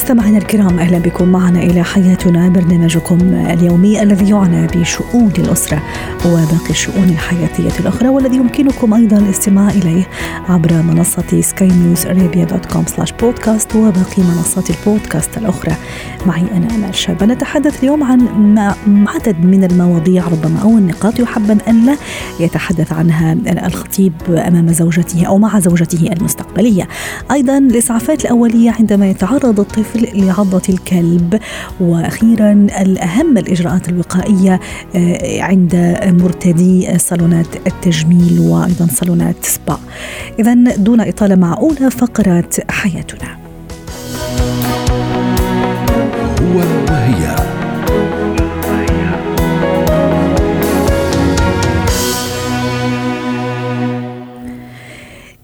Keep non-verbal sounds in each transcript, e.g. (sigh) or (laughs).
مستمعينا الكرام أهلا بكم معنا إلى حياتنا برنامجكم اليومي الذي يعنى بشؤون الأسرة وباقي الشؤون الحياتية الأخرى والذي يمكنكم أيضا الاستماع إليه عبر منصة Sky News Arabia dot com slash podcast وباقي منصات البودكاست الأخرى. معي أنا آمال شابه نتحدث اليوم عن عدد من المواضيع ربما أو النقاط يحبذ أن لا يتحدث عنها الخطيب أمام زوجته أو مع زوجته المستقبلية. أيضا الإسعافات الأولية عندما يتعرض الطفل الطفل لعضة الكلب. وأخيرا الأهم الإجراءات الوقائية آه، عند مرتدي صالونات التجميل وأيضا صالونات سبا. إذا دون إطالة معقولة فقرة حياتنا. هو وهي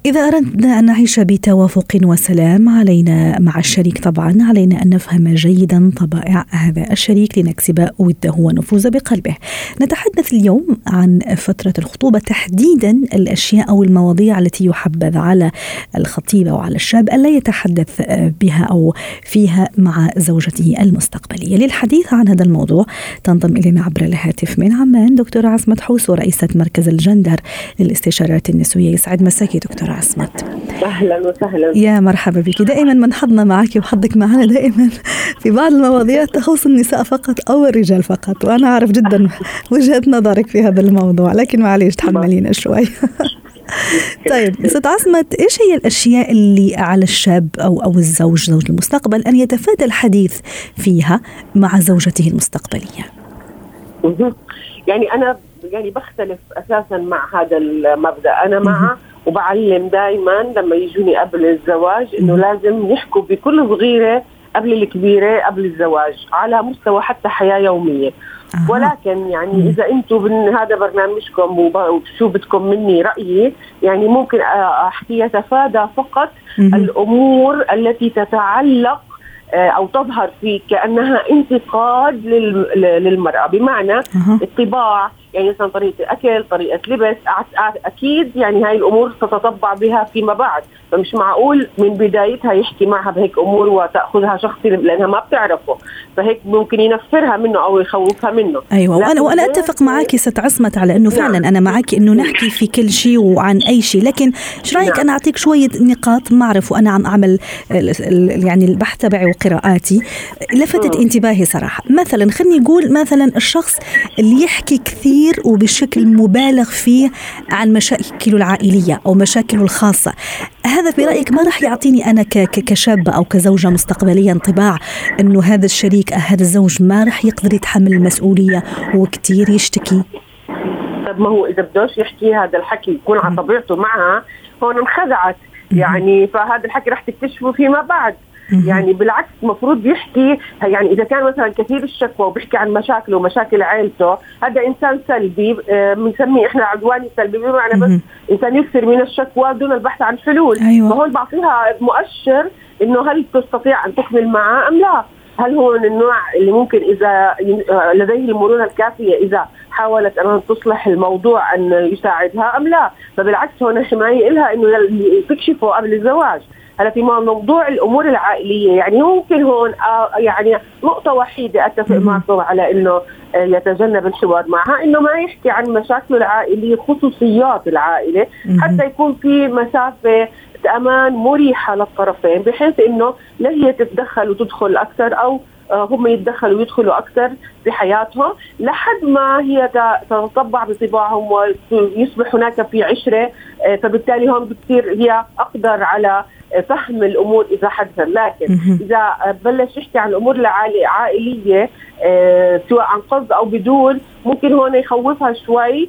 إذا أردنا أن نعيش بتوافق وسلام علينا مع الشريك طبعا علينا أن نفهم جيدا طبائع هذا الشريك لنكسب وده ونفوز بقلبه. نتحدث اليوم عن فترة الخطوبة تحديدا الأشياء أو المواضيع التي يحبذ على الخطيب أو على الشاب ألا يتحدث بها أو فيها مع زوجته المستقبلية. للحديث عن هذا الموضوع تنضم إلينا عبر الهاتف من عمان دكتورة عصمت حوس ورئيسة مركز الجندر للاستشارات النسوية. يسعد مساكي دكتورة عصمت أهلا وسهلا. يا مرحبا بك. دائما من حظنا معك وحظك معنا دائما. في بعض المواضيع تخص النساء فقط أو الرجال فقط وأنا أعرف جدا وجهة نظرك في هذا الموضوع لكن معليش تحملينا شوي. (laughs) طيب ست عصمت إيش هي الأشياء اللي على الشاب أو أو الزوج زوج المستقبل أن يتفادى الحديث فيها مع زوجته المستقبلية؟ يعني أنا يعني بختلف أساسا مع هذا المبدأ. أنا مع وبعلم دائما لما يجوني قبل الزواج إنه لازم يحكوا بكل صغيرة قبل الكبيرة قبل الزواج على مستوى حتى حياة يومية. أه. ولكن يعني إذا أنتم هذا برنامجكم وشو بدكم مني رأيي يعني ممكن احكي يتفادى فقط الأمور التي تتعلق آه، أو تظهر في كانها انتقاد للمرأة. بمعنى الطباع يعني مثلا طريقة الأكل طريقة لبس أكيد يعني هاي الأمور تتطبع بها فيما بعد. فمش معقول من بدايتها يحكي معها بهيك أمور وتأخذها شخصي لأنها ما بتعرفه. فهيك ممكن ينفرها منه أو يخوفها منه. أيوه وأنا وأنا أتفق معك ست عصمت على إنه فعلا نعم. أنا معك إنه نحكي في كل شيء وعن أي شيء. لكن إيش رأيك نعم. أنا أعطيك شوية نقاط ما أعرف وأنا عم أعمل يعني البحث تبعي وقراءاتي. لفتت انتباهي صراحة. مثلا خليني نقول مثلا الشخص اللي يحكي كثير وبشكل مبالغ فيه عن مشاكله العائلية أو مشاكله الخاصة. هذا برايك ما راح يعطيني أنا كشابة أو كزوجة مستقبلية انطباع أنه هذا الشريك هذا الزوج ما راح يقدر يتحمل المسؤولية وكثير يشتكي؟ طب ما هو إذا بدوش يحكي هذا الحكي يكون على طبيعته معها هون انخدعت يعني فهذا الحكي رح تكتشفه فيما بعد. يعني بالعكس المفروض يحكي يعني إذا كان مثلا كثير الشكوى وبيحكي عن مشاكله ومشاكل عائلته هذا إنسان سلبي بنسميه آه، إحنا عدواني سلبي بمعنى بس إنسان يكثر من الشكوى دون البحث عن حلول. أيوة. فهون بعطيها مؤشر إنه هل تستطيع أن تكمل معه أم لا. هل هو من النوع اللي ممكن إذا آه، لديه المرونة الكافية إذا حاولت أن تصلح الموضوع أن يساعدها أم لا؟ فبالعكس هون حمايه لها إنه تكشفه قبل الزواج. هلا في موضوع الأمور العائلية يعني ممكن هون آه يعني نقطة وحيدة أتفق معكم على إنه آه يتجنب الحوار معها إنه ما يحكي عن مشاكله العائلية خصوصيات العائلة حتى يكون في مسافة أمان مريحة للطرفين بحيث إنه لا هي تتدخل وتدخل أكثر أو آه، هم يتدخلوا ويدخلوا أكثر في حياتهم لحد ما هي تتطبع بطباعهم ويصبح هناك في عشرة آه، فبالتالي هون بتصير هي أقدر على فهم الأمور إذا حدث لكن إذا بلش يحكي عن الأمور العائليه آه، سواء عن قصد أو بدون ممكن هون يخوفها شوي آه،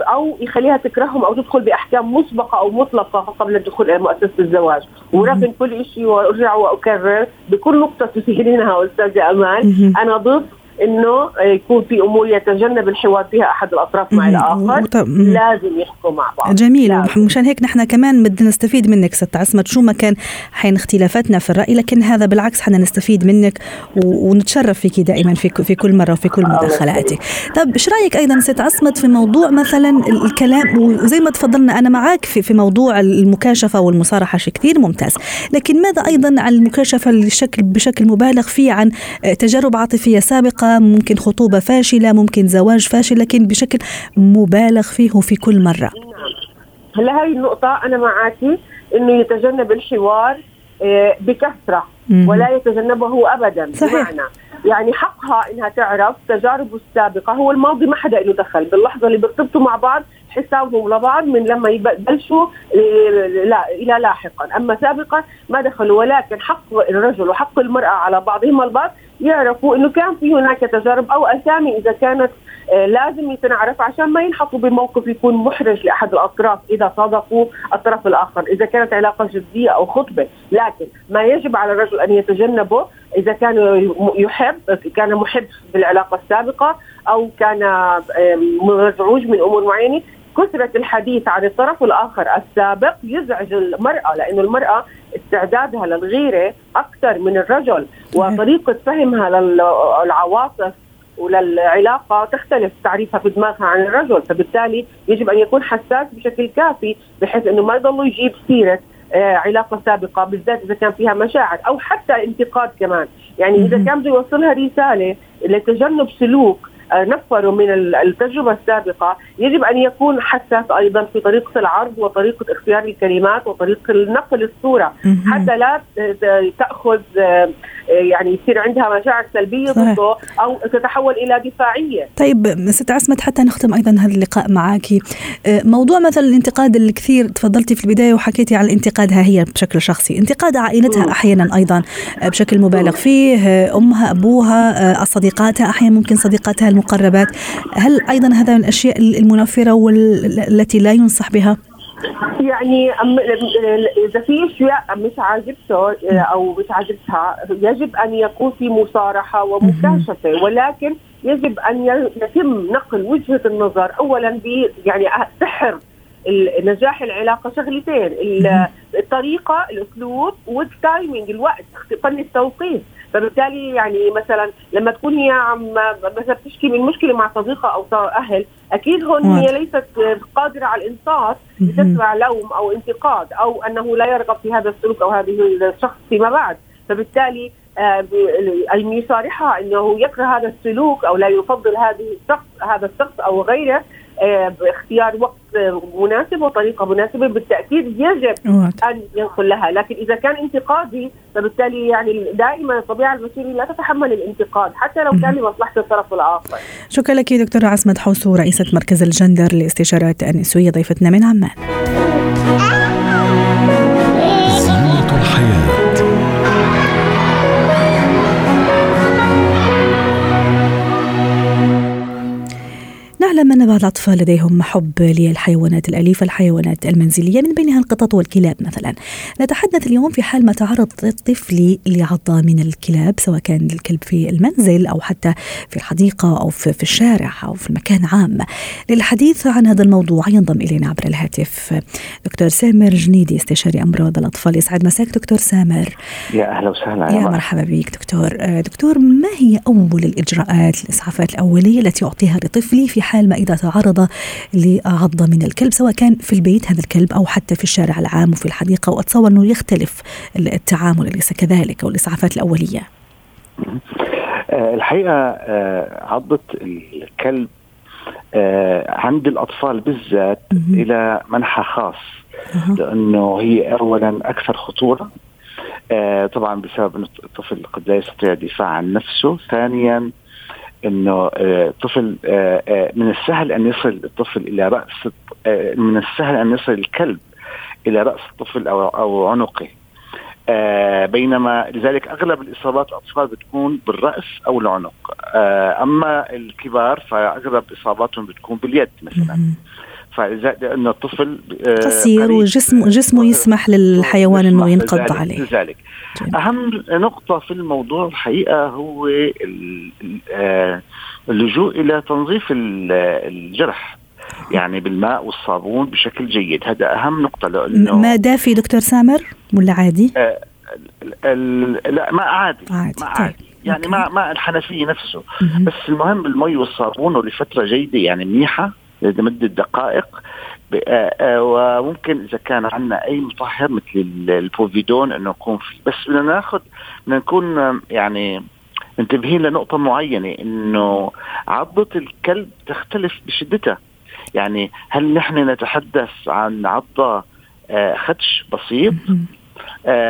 أو يخليها تكرههم أو تدخل بأحكام مسبقة أو مطلقة قبل الدخول إلى مؤسسة الزواج. ورغم كل شيء وأرجع وأكرر بكل نقطة تثيرينها أستاذة أمال أنا ضد إنه يكون في أمور يتجنب الحوار فيها أحد الأطراف مع الآخر لازم يحكوا مع بعض. جميل. ومشان هيك نحن كمان بدنا نستفيد منك ست عصمت. شو ما كان حين اختلافاتنا في الرأي لكن هذا بالعكس حنا نستفيد منك ونتشرف فيك دائما في في كل مرة وفي كل مداخلاتك. طب إيش رأيك أيضا ست عصمت في موضوع مثلا الكلام؟ وزي ما تفضلنا أنا معك في في موضوع المكاشفة والمصارحة شيء كثير ممتاز. لكن ماذا أيضا عن المكاشفة بشكل بشكل مبالغ فيه عن تجارب عاطفية سابقة؟ ممكن خطوبة فاشلة ممكن زواج فاشل لكن بشكل مبالغ فيه في كل مرة. هلا هاي النقطة أنا معك إنه يتجنب الحوار آه، بكثرة ولا يتجنبه أبدا صحيح. بمعنى يعني حقها إنها تعرف تجاربه السابقة هو الماضي ما حدا له دخل باللحظة اللي بيرتبطوا مع بعض حسابهم لبعض من لما يبلشوا لا إلى لاحقا. أما سابقا ما دخلوا ولكن حق الرجل وحق المرأة على بعضهما البعض يعرفوا إنه كان في هناك تجارب أو أسامي إذا كانت آه، لازم يتنعرف عشان ما ينحطوا بموقف يكون محرج لأحد الأطراف إذا صادقوا الطرف الآخر، إذا كانت علاقة جدية أو خطبة، لكن ما يجب على الرجل أن يتجنبه إذا كان يحب كان محب بالعلاقة السابقة أو كان مزعوج من أمور معينة. كثرة الحديث عن الطرف الآخر السابق يزعج المرأة لأنه المرأة استعدادها للغيرة أكثر من الرجل وطريقة فهمها للعواطف وللعلاقة تختلف تعريفها في دماغها عن الرجل فبالتالي يجب أن يكون حساس بشكل كافي بحيث إنه ما يضل يجيب سيرة آه، علاقة سابقة بالذات إذا كان فيها مشاعر أو حتى انتقاد كمان. يعني إذا كان بده يوصلها رسالة لتجنب سلوك نفروا من التجربة السابقة يجب أن يكون حساس أيضا في طريقة العرض وطريقة اختيار الكلمات وطريقة نقل الصورة. حتى لا تأخذ يعني يصير عندها مشاعر سلبية ضده أو تتحول إلى دفاعية. طيب ست عصمت حتى نختم أيضا هذا اللقاء معك. موضوع مثلا الانتقاد الكثير تفضلتي في البداية وحكيتي على انتقادها هي بشكل شخصي. انتقاد عائلتها أحيانا أيضا بشكل مبالغ فيه أمها أبوها صديقاتها أحيانا ممكن صديقاتها المقربات. هل أيضا هذا من الأشياء المنفرة والتي لا ينصح بها؟ يعني إذا في أشياء مش عاجبته أو مش عاجبتها يجب أن يكون في مصارحة ومكاشفة. ولكن يجب أن يتم نقل وجهة النظر. اولا ب يعني سحر نجاح العلاقة شغلتين. الطريقة الأسلوب وال timing الوقت فن التوقيت. فبالتالي يعني مثلا لما تكون هي عم مثلا بتشكي من مشكلة مع صديقه أو أهل أكيد هون هي ليست قادرة على الإنصات لتسمع لوم أو انتقاد أو أنه لا يرغب في هذا السلوك أو هذه الشخص فيما بعد. فبالتالي آه ان يصارحها إنه يكره هذا السلوك أو لا يفضل هذه الشخص هذا الشخص أو غيره باختيار وقت مناسب وطريقة مناسبة بالتأكيد يجب أن ينقل لها. لكن إذا كان انتقادي فبالتالي يعني دائما الطبيعة البشرية لا تتحمل الانتقاد حتى لو كان لمصلحة الطرف الآخر. شكرا لك دكتورة عصمت حوسو رئيسة مركز الجندر لاستشارات النسوية ضيفتنا من عمان. نعلم أن بعض الأطفال لديهم حب للحيوانات الأليفة الحيوانات المنزلية. من بينها القطط والكلاب مثلا. نتحدث اليوم في حال ما تعرض الطفل لعضة من الكلاب سواء كان الكلب في المنزل أو حتى في الحديقة أو في الشارع أو في مكان عام. للحديث عن هذا الموضوع ينضم إلينا عبر الهاتف دكتور سامر جنيدي استشاري أمراض الأطفال. يسعد مساك دكتور سامر. يا أهلا وسهلا يا مرحبا. بك دكتور. دكتور ما هي أول الإجراءات الإسعافات الأولية التي يعطيها لطفلي في حال ما إذا تعرض لعضة من الكلب سواء كان في البيت هذا الكلب أو حتى في الشارع العام وفي الحديقة. وأتصور أنه يختلف التعامل أليس كذلك أو الإسعافات الأولية؟ آه، الحقيقة آه، عضة الكلب آه، عند الأطفال بالذات إلى منحى خاص لأنه هي أولا أكثر خطورة طبعا بسبب أن الطفل قد لا يستطيع الدفاع عن نفسه ثانيا إنه آه، آه، آه، من السهل أن يصل الطفل إلى رأس من السهل أن يصل الكلب إلى رأس الطفل أو أو عنقه. بينما لذلك أغلب الإصابات الأطفال بتكون بالرأس أو العنق. أما الكبار فأغلب إصاباتهم بتكون باليد مثلا. لأنه الطفل قصير وجسمه جسمه يسمح للحيوان إنه ينقض عليه. لذلك. أهم نقطة في الموضوع الحقيقة هو اللجوء إلى تنظيف الجرح يعني بالماء والصابون بشكل جيد. هذا أهم نقطة لأنه ما دافي دكتور سامر ولا عادي؟ آه لا ما عادي, عادي. ما عادي. طيب. يعني ما ما الحنفية نفسه. مم. بس المهم المي والصابون ولفتره جيدة يعني منيحة. لمدة دقائق. وممكن إذا كان عندنا أي مطهر مثل البوفيدون إنه يكون فيه بس بدنا ناخذ بدنا نكون يعني منتبهين لنقطة معينة إنه عضة الكلب تختلف بشدتها. يعني هل نحن نتحدث عن عضة خدش بسيط؟ آه،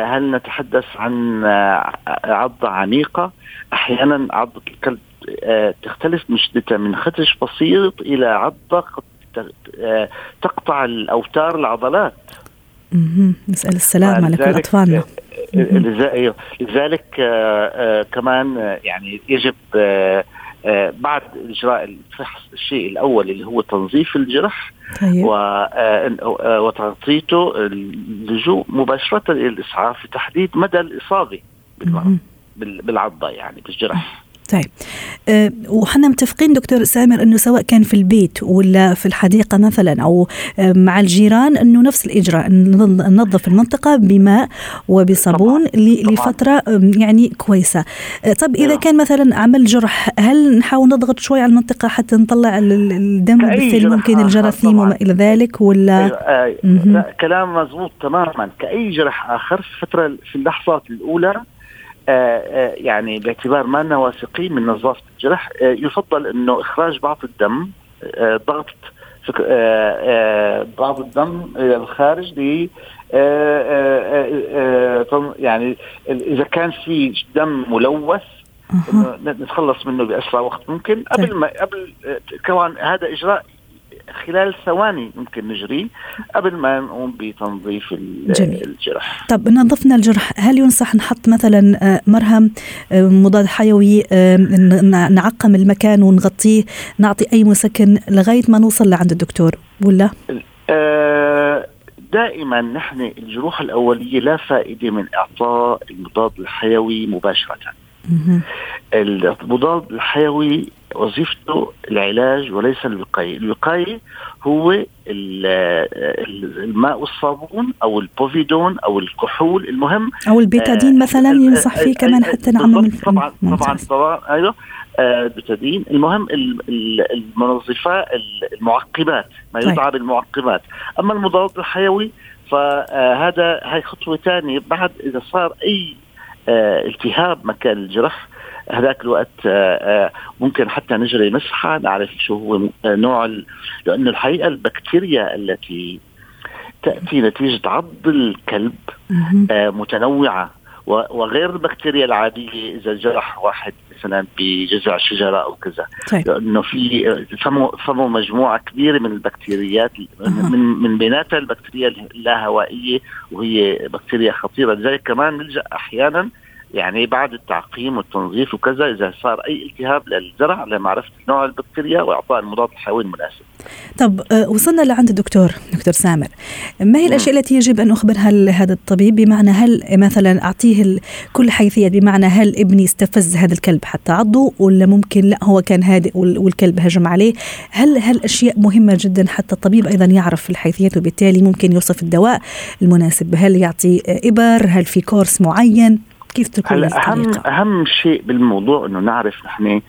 هل نتحدث عن آه، عضة عميقة؟ أحيانا عضة الكلب آه، تختلف مشدتها من خدش بسيط إلى عضة قد تقطع الأوتار العضلات. نسأل السلامة لكل أطفالنا. لذلك كمان يعني يجب بعد إجراء الفحص الشيء الأول اللي هو تنظيف الجرح طيب. وتغطيته اللجوء مباشرة إلى الإسعاف لتحديد مدى الإصابة بالعضة يعني بالجرح. طيب أه وحنا متفقين دكتور سامر إنه سواء كان في البيت ولا في الحديقة مثلا أو أه مع الجيران إنه نفس الإجراء ننظف المنطقة بماء وبصابون. لفترة يعني كويسة أه طب إذا نعم. كان مثلا عمل جرح هل نحاول نضغط شوي على المنطقة حتى نطلع الدم بالتالي ممكن الجراثيم وما إلى ذلك ولا أيوة. كلام مزبوط تماما كأي جرح آخر في فتره في اللحظات الأولى يعني باعتبار ما واثقين من نظافة الجرح. آه، يفضل إنه إخراج بعض الدم ضغط بعض الدم إلى الخارج ل يعني إذا كان في دم ملوث نتخلص منه بأسرع وقت ممكن. قبل طيب. ما قبل كمان هذا إجراء خلال ثواني ممكن نجريه قبل ما نقوم بتنظيف جميل. الجرح. طب نظفنا الجرح هل ينصح نحط مثلا آه، مرهم آه، مضاد حيوي آه، نعقم المكان ونغطيه نعطي أي مسكن لغاية ما نوصل لعند الدكتور ولا؟ دائما نحن الجروح الأولية لا فائدة من إعطاء المضاد الحيوي مباشرة. المضاد الحيوي وظيفته العلاج وليس الوقاية، الوقاية هو الماء والصابون أو البوفيدون أو الكحول. المهم أو البيتادين آه مثلا ينصح فيه كمان حتى نعمم طبعا طبعا طبعا أيوه. آه بتادين المهم المنظفات المعقبات ما طيب. يدعى بالمعقبات أما المضاد الحيوي فهذا هاي خطوة ثانية بعد إذا صار أي آه التهاب مكان الجرح. هذاك الوقت آه، آه، ممكن حتى نجري مسحة نعرف شو هو نوع لأنه الحقيقة البكتيريا التي تأتي نتيجة عض الكلب آه، متنوعة. وغير البكتيريا العادية إذا جرح واحد مثلا بجذع شجرة أو كذا. طيب. لأنه في فمو فمو مجموعة كبيرة من البكتيريات من من بيناتها البكتيريا اللاهوائيه وهي بكتيريا خطيرة. لذلك كمان نلجأ أحيانا يعني بعد التعقيم والتنظيف وكذا إذا صار أي التهاب للزرع لمعرفة نوع البكتيريا وإعطاء المضاد الحيوي المناسب. طب آه، وصلنا لعند الدكتور دكتور سامر. ما هي الأشياء التي يجب أن أخبرها هذا الطبيب؟ بمعنى هل مثلا أعطيه كل حيثيات بمعنى هل ابني استفز هذا الكلب حتى عضه ولا ممكن لا هو كان هادئ والكلب هجم عليه؟ هل هل اشياء مهمة جدا حتى الطبيب أيضا يعرف الحيثيات وبالتالي ممكن يوصف الدواء المناسب؟ هل يعطي إبر؟ هل في كورس معين؟ كيف تكون اهم أهم شيء بالموضوع إنه نعرف نحن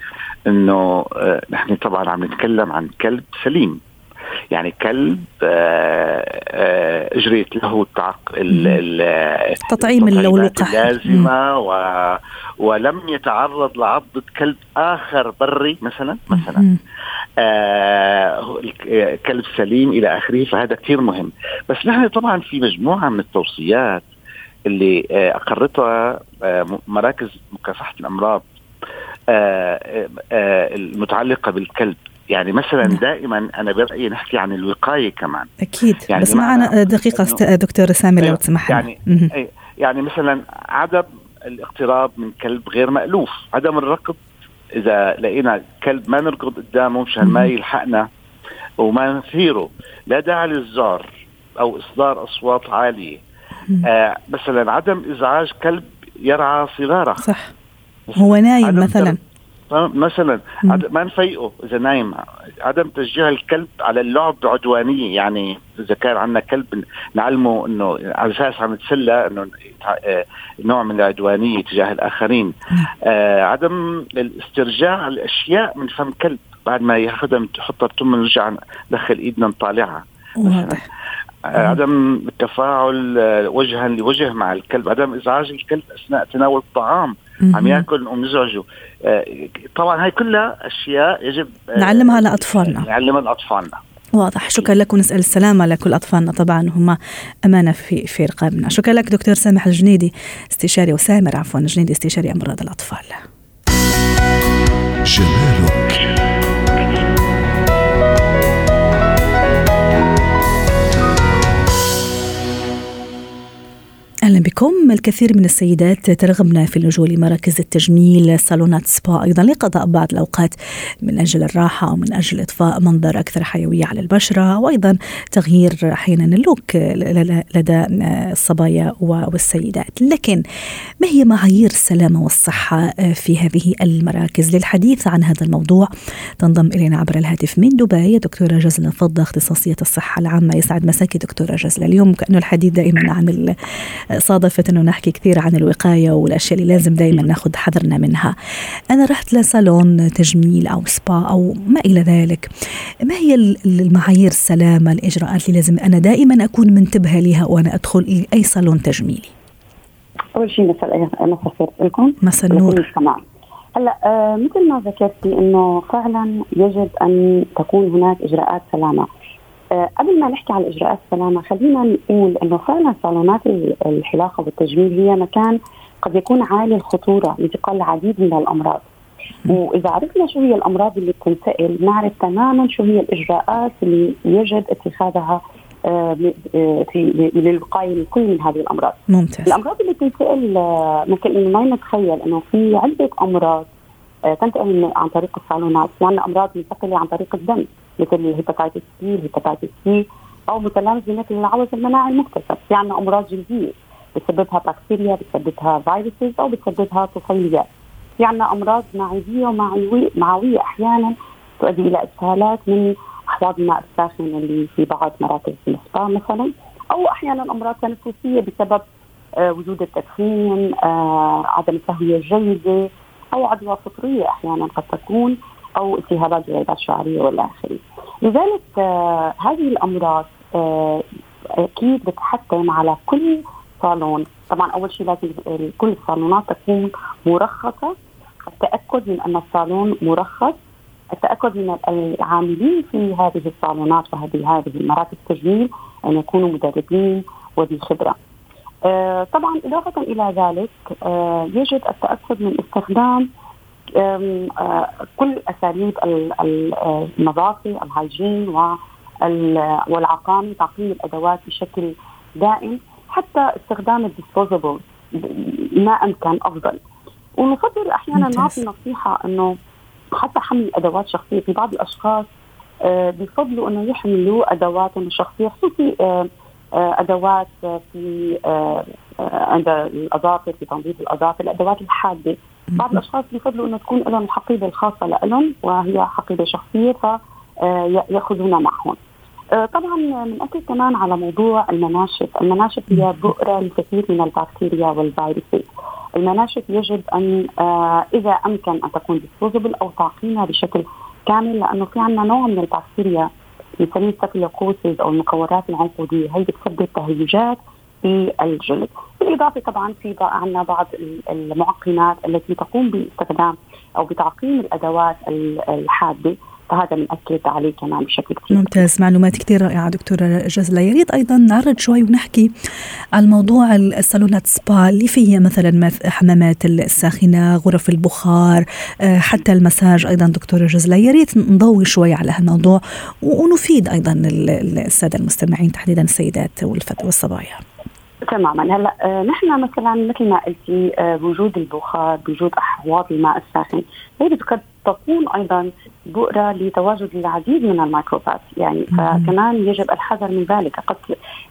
إنه آه، نحن طبعا عم نتكلم عن كلب سليم. يعني كلب آه، آه، أجريت له التعق التطعيم اللقاح اللازمة و ولم يتعرض لعضة كلب آخر بري مثلا مثلا. آه كلب سليم إلى آخره فهذا كثير مهم. بس نحن طبعا في مجموعة من التوصيات اللي آه، أقرتها آه، مراكز مكافحة الأمراض آه، المتعلقة بالكلب. يعني مثلا نعم. دائما أنا برأيي نحكي عن الوقاية كمان. أكيد. يعني بس معنا دقيقة دكتور سامي لو تسمح يعني يعني مثلا عدم الاقتراب من كلب غير مألوف عدم الركض. إذا لقينا كلب ما نركض قدامه مشان ما يلحقنا وما نثيره. لا داعي للزار أو إصدار أصوات عالية. آه مثلا عدم إزعاج كلب يرعى صغاره. صح. هو نايم مثلا. مثلا. ما نفيقه إذا نايم. عدم تشجيع الكلب على اللعب بعدوانيه يعني إذا كان عندنا كلب نعلمه إنه على أساس عم يتسلى إنه آه، نوع من العدوانية تجاه الآخرين. آه عدم الاسترجاع الأشياء من فم كلب بعد ما ياخذها تحطها بتم نرجع ندخل إيدنا نطالعها. واضح. آه، عدم التفاعل آه، وجها لوجه مع الكلب عدم إزعاج الكلب أثناء تناول الطعام عم يأكل ونزعجه آه، طبعا هاي كلها أشياء يجب نعلمها لأطفالنا. نعلمها لأطفالنا. واضح. شكرا لك ونسأل السلامة لكل أطفالنا طبعا هم أمانة في في رقابنا. شكرا لك دكتور سامح الجنيدي استشاري وسامر عفوا الجنيدي استشاري أمراض الأطفال. جمالك بكم. الكثير من السيدات ترغبن في اللجوء لمراكز التجميل صالونات سبا أيضا لقضاء بعض الأوقات من أجل الراحة أو من أجل إطفاء منظر أكثر حيوية على البشرة وأيضا تغيير أحيانا اللوك لدى الصبايا والسيدات. لكن ما هي معايير السلامة والصحة في هذه المراكز؟ للحديث عن هذا الموضوع تنضم إلينا عبر الهاتف من دبي دكتورة جزله فضه اختصاصية الصحة العامة. يسعد مساكي دكتورة جزله اليوم كانه الحديث دائما عن صادفت إنه نحكي كثير عن الوقاية والأشياء اللي لازم دائما ناخذ حذرنا منها. أنا رحت لصالون تجميل أو سبا أو ما إلى ذلك. ما هي المعايير السلامة الإجراءات اللي لازم أنا دائما أكون منتبهة لها وأنا أدخل أي صالون تجميلي؟ أول شيء مساء مساء الخير لكم مساء النور هلأ آه مثل ما ذكرتي إنه فعلا يجب أن تكون هناك إجراءات سلامة قبل ما نحكي على إجراءات السلامه خلينا نقول إنه فعلا صالونات الحلاقة والتجميل هي مكان قد يكون عالي الخطورة لانتقال العديد من الأمراض وإذا عرفنا شو هي الأمراض اللي بتنتقل نعرف تماما شو هي الإجراءات اللي يجب اتخاذها آه، آه، في للوقايه من كل من هذه الأمراض. ممتاز. الأمراض اللي بتنتقل ممكن إنه ما نتخيل إنه في عده أمراض تنتقل عن طريق الصالونات، في عندنا أمراض منتقلة عن طريق الدم، مثل ال hepatitis C ال hepatitis C أو متلازمه العوز المناعي المكتسب في عندنا أمراض جلدية بتسببها بكتيريا بتسببها viruses أو بتسببها طفيليات. في عندنا امراض معوية ومعويه أحيانا تؤدي إلى اسهالات من أحواض الماء الساخن اللي في بعض مراكز السبا مثلا أو أحيانا أمراض تنفسية بسبب آه وجود التدخين آه عدم التهويه الجيده أو عدوى فطرية أحيانا قد تكون. أو التهابات جيدات شعريه والى اخره. لذلك آه هذه الأمراض آه أكيد بتحتم على كل صالون، طبعا أول شيء لازم كل الصالونات تكون مرخصة، التأكد من أن الصالون مرخص، التأكد من العاملين في هذه الصالونات وهذه هذه المراكز التجميل أن يكونوا مدربين وذي خبره. آه طبعا إضافة إلى ذلك آه يجب التأكد من استخدام كل أساليب النظافة ال hygiene والعقام تعقيم الأدوات بشكل دائم حتى استخدام ال disposable ما أمكن أفضل. ونفضل أحيانا نعطي نصيحة إنه حتى حمل أدوات شخصية. في بعض الأشخاص آه، بيفضلوا إنه يحملوا ادواتهم الشخصيه خصوصا آه، أدوات في عند الأظافر في تنظيف الأظافر الأدوات الحادة. بعض الأشخاص بيفضلوا إنه تكون لهم الحقيبه الخاصة لهم وهي حقيبة شخصية فياخذونها معهم. آه، طبعا بنأكد كمان على موضوع المناشف، المناشف هي بؤرة لكثير من البكتيريا والفيروسات. المناشف يجب أن آه، إذا أمكن أن تكون ديسبوزبل أو تعقيمها بشكل كامل لأنه في عندنا نوع من البكتيريا بنسميه أو المكورات العنقودية هي بتسبب تهيجات في الجلد بالإضافة طبعا في عندنا بعض المعقمات التي تقوم باستخدام أو بتعقيم الأدوات الحادة. فهذا بنأكد عليه كمان بشكل كثير. ممتاز. معلومات كثير رائعة دكتورة جزلة. يا ريت أيضا نعرض شوي ونحكي عن موضوع الصالونات سبا اللي فيها مثلا حمامات الساخنة غرف البخار آه، حتى المساج أيضا دكتورة جزلة. يا ريت نضوي شوي على هالموضوع ونفيد أيضا السادة المستمعين تحديدا السيدات والصبايا. تماما. هلا آه نحن مثلا مثل ما قلتي آه وجود البخار بوجود أحواض الماء الساخن هي قد تكون أيضا بؤرة لتواجد العديد من الميكروبات. يعني فكمان يجب الحذر من ذلك. قد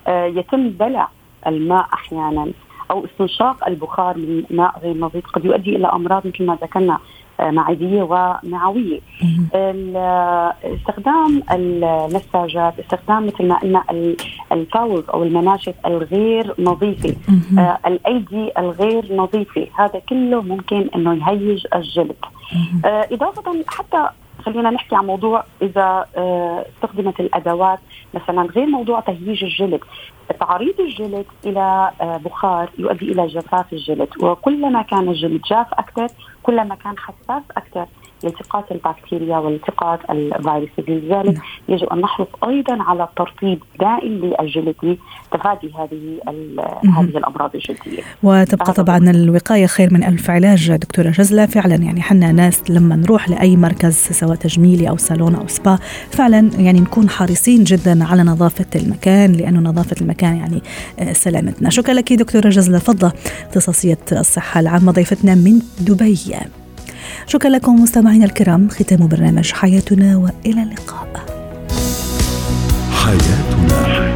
آه يتم بلع الماء أحيانا أو استنشاق البخار من ماء غير نظيف قد يؤدي إلى أمراض مثل ما ذكرنا معدية ومعوية. استخدام المساجات استخدام مثل ما قلنا الفاوز أو المناشف الغير نظيفة. آه الأيدي الغير نظيفة. هذا كله ممكن إنه يهيج الجلد. آه إضافة حتى خلينا نحكي عن موضوع إذا آه استخدمت الأدوات. مثلا غير موضوع تهييج الجلد. تعريض الجلد إلى كبخار يؤدي إلى جفاف الجلد. وكلما كان الجلد جاف أكثر كلما كان حساس أكثر. لالتقاط البكتيريا والتقاط الفيروس لذلك يجب أن نحرص أيضا على الترطيب دائم للجلد لتفادي هذه هذه الأمراض الجلديه. وتبقى طبعا الوقاية خير من ألف علاج دكتورة جزلة فعلا يعني حنا ناس لما نروح لأي مركز سواء تجميلي أو صالون أو سبا فعلا يعني نكون حريصين جدا على نظافة المكان لأنه نظافة المكان يعني آه، سلامتنا. شكرا لك دكتورة جزلة فضه اختصاصية الصحة العامة ضيفتنا من دبي. شكرا لكم مستمعينا الكرام. ختام برنامج حياتنا وإلى اللقاء. حياتنا.